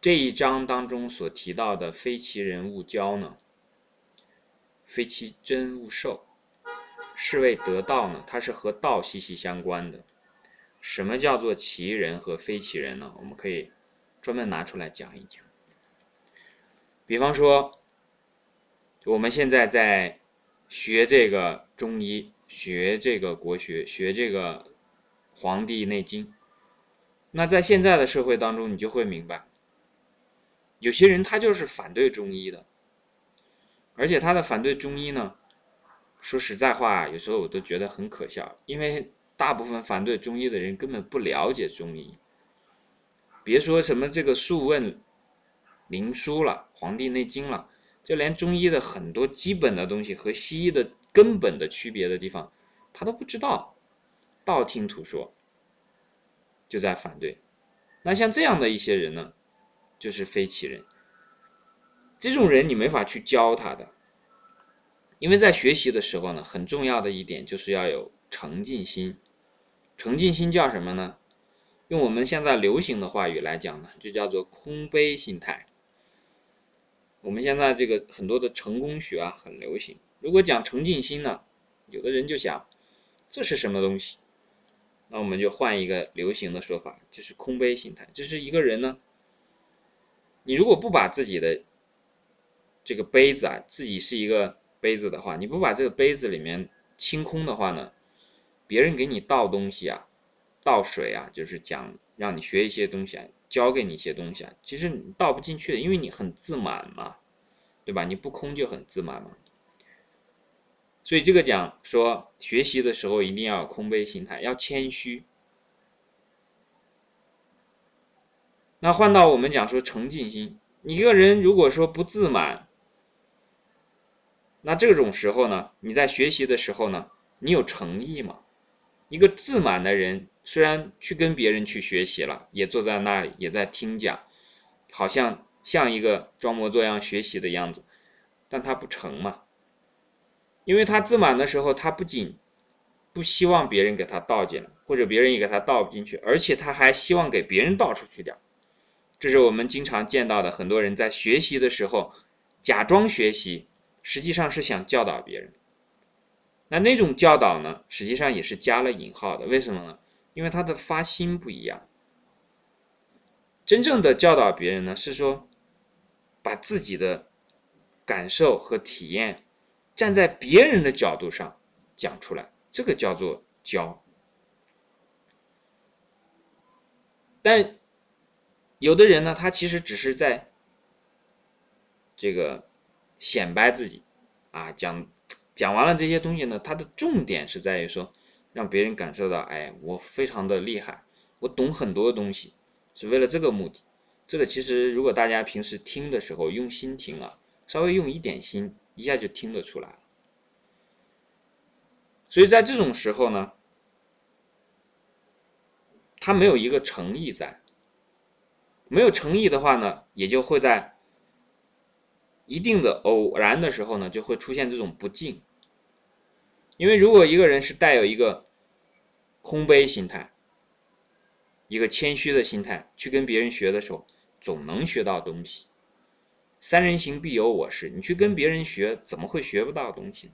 这一章当中所提到的“非其人勿交”呢，“非其真勿受”，是谓得道呢，它是和道息息相关的。什么叫做其人和非其人呢？我们可以专门拿出来讲一讲。比方说，我们现在在学这个中医，学这个国学，学这个《黄帝内经》。那在现在的社会当中，你就会明白，有些人他就是反对中医的，而且他的反对中医呢，说实在话，有时候我都觉得很可笑，因为大部分反对中医的人根本不了解中医，别说什么这个《素问》《灵书》了，《黄帝内经》了，就连中医的很多基本的东西和西医的根本的区别的地方，他都不知道，道听途说。就在反对，那像这样的一些人呢，就是非其人。这种人你没法去教他的，因为在学习的时候呢，很重要的一点就是要有诚敬心。诚敬心叫什么呢？用我们现在流行的话语来讲呢，就叫做空杯心态。我们现在这个很多的成功学啊很流行，如果讲诚敬心呢，有的人就想，这是什么东西？那我们就换一个流行的说法，就是空杯心态。就是一个人呢，你如果不把自己的这个杯子啊，自己是一个杯子的话，你不把这个杯子里面清空的话呢，别人给你倒东西啊，倒水啊，就是讲让你学一些东西啊，教给你一些东西啊，其实你倒不进去的，因为你很自满嘛，对吧？你不空就很自满嘛。所以这个讲说学习的时候一定要有空杯心态，要谦虚。那换到我们讲说诚敬心，你一个人如果说不自满，那这种时候呢，你在学习的时候呢，你有诚意吗？一个自满的人，虽然去跟别人去学习了，也坐在那里也在听讲，好像像一个装模作样学习的样子，但他不成嘛。因为他自满的时候，他不仅不希望别人给他倒进来，或者别人也给他倒不进去，而且他还希望给别人倒出去点这是我们经常见到的，很多人在学习的时候假装学习，实际上是想教导别人。那那种教导呢，实际上也是加了引号的。为什么呢？因为他的发心不一样。真正的教导别人呢，是说把自己的感受和体验。站在别人的角度上讲出来，这个叫做教。但有的人呢，他其实只是在这个显摆自己啊，讲讲完了这些东西呢，他的重点是在于说，让别人感受到，哎，我非常的厉害，我懂很多东西，是为了这个目的。这个其实，如果大家平时听的时候用心听啊，稍微用一点心。一下就听得出来了，所以在这种时候呢，他没有一个诚意在，没有诚意的话呢，也就会在一定的偶然的时候呢，就会出现这种不敬。因为如果一个人是带有一个空杯心态，一个谦虚的心态去跟别人学的时候，总能学到东西。三人行必有我师，你去跟别人学，怎么会学不到东西？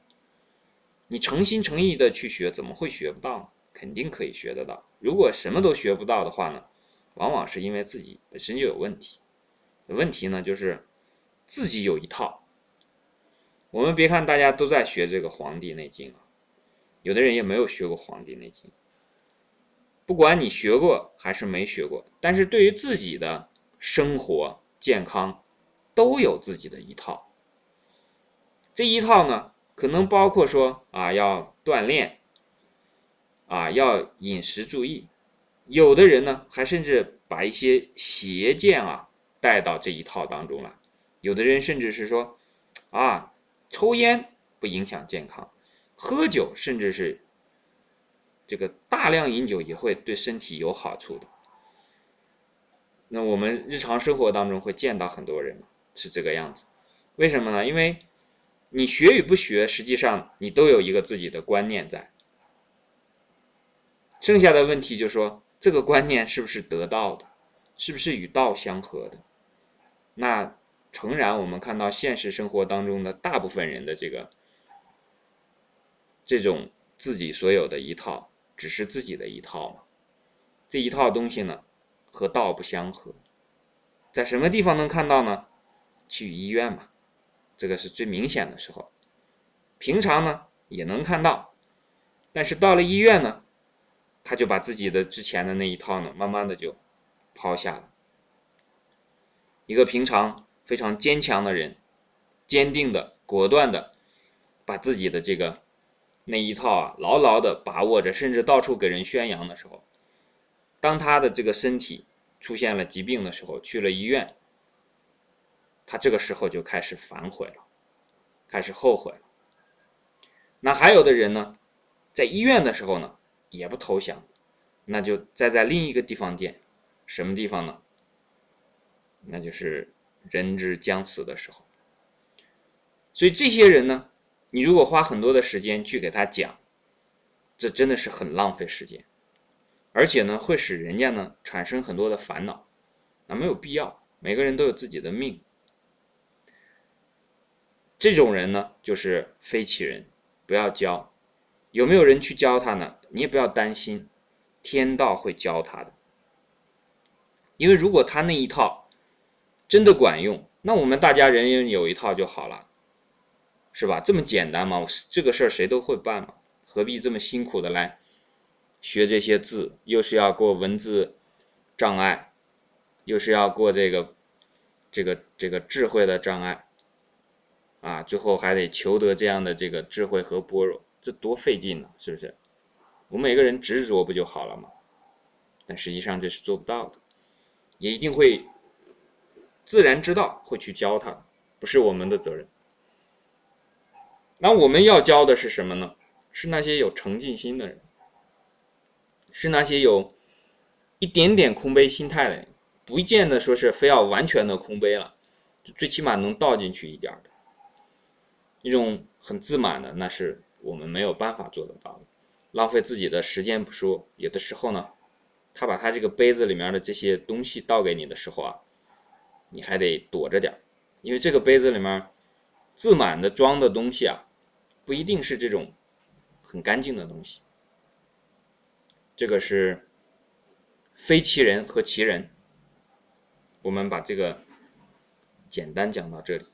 你诚心诚意的去学，怎么会学不到？肯定可以学得到。如果什么都学不到的话呢，往往是因为自己本身就有问题。问题呢，就是自己有一套。我们别看大家都在学这个《黄帝内经》啊，有的人也没有学过《黄帝内经》。不管你学过还是没学过，但是对于自己的生活健康，都有自己的一套，这一套呢，可能包括说啊，要锻炼，啊，要饮食注意，有的人呢，还甚至把一些邪见啊带到这一套当中了，有的人甚至是说，啊，抽烟不影响健康，喝酒甚至是这个大量饮酒也会对身体有好处的。那我们日常生活当中会见到很多人。是这个样子，为什么呢？因为你学与不学，实际上你都有一个自己的观念在。剩下的问题就说，这个观念是不是得到的，是不是与道相合的？那诚然，我们看到现实生活当中的大部分人的这个这种自己所有的一套，只是自己的一套嘛。这一套东西呢，和道不相合。在什么地方能看到呢？去医院嘛，这个是最明显的时候。平常呢也能看到，但是到了医院呢，他就把自己的之前的那一套呢，慢慢的就抛下了。一个平常非常坚强的人，坚定的、果断的，把自己的这个那一套啊，牢牢的把握着，甚至到处给人宣扬的时候，当他的这个身体出现了疾病的时候，去了医院，他这个时候就开始反悔了，开始后悔了。那还有的人呢，在医院的时候呢，也不投降，那就再在另一个地方见，什么地方呢？那就是人之将死的时候。所以这些人呢，你如果花很多的时间去给他讲，这真的是很浪费时间，而且呢，会使人家呢产生很多的烦恼，那没有必要。每个人都有自己的命，这种人呢，就是非其人。不要教，有没有人去教他呢？你也不要担心，天道会教他的。因为如果他那一套真的管用，那我们大家人人有一套就好了，是吧？这么简单吗？这个事儿谁都会办嘛，何必这么辛苦的来学这些字？又是要过文字障碍，又是要过这个这个这个智慧的障碍。啊，最后还得求得这样的这个智慧和般若，这多费劲呢，是不是？我们每个人执着不就好了吗？但实际上这是做不到的，也一定会自然之道会去教他，不是我们的责任。那我们要教的是什么呢？是那些有诚敬心的人，是那些有一点点空杯心态的人，不见得说是非要完全的空杯了，最起码能倒进去一点的。一种很自满的，那是我们没有办法做得到的。浪费自己的时间不说，有的时候呢，他把他这个杯子里面的这些东西倒给你的时候啊，你还得躲着点因为这个杯子里面自满的装的东西啊，不一定是这种很干净的东西。这个是非其人和其人。我们把这个简单讲到这里。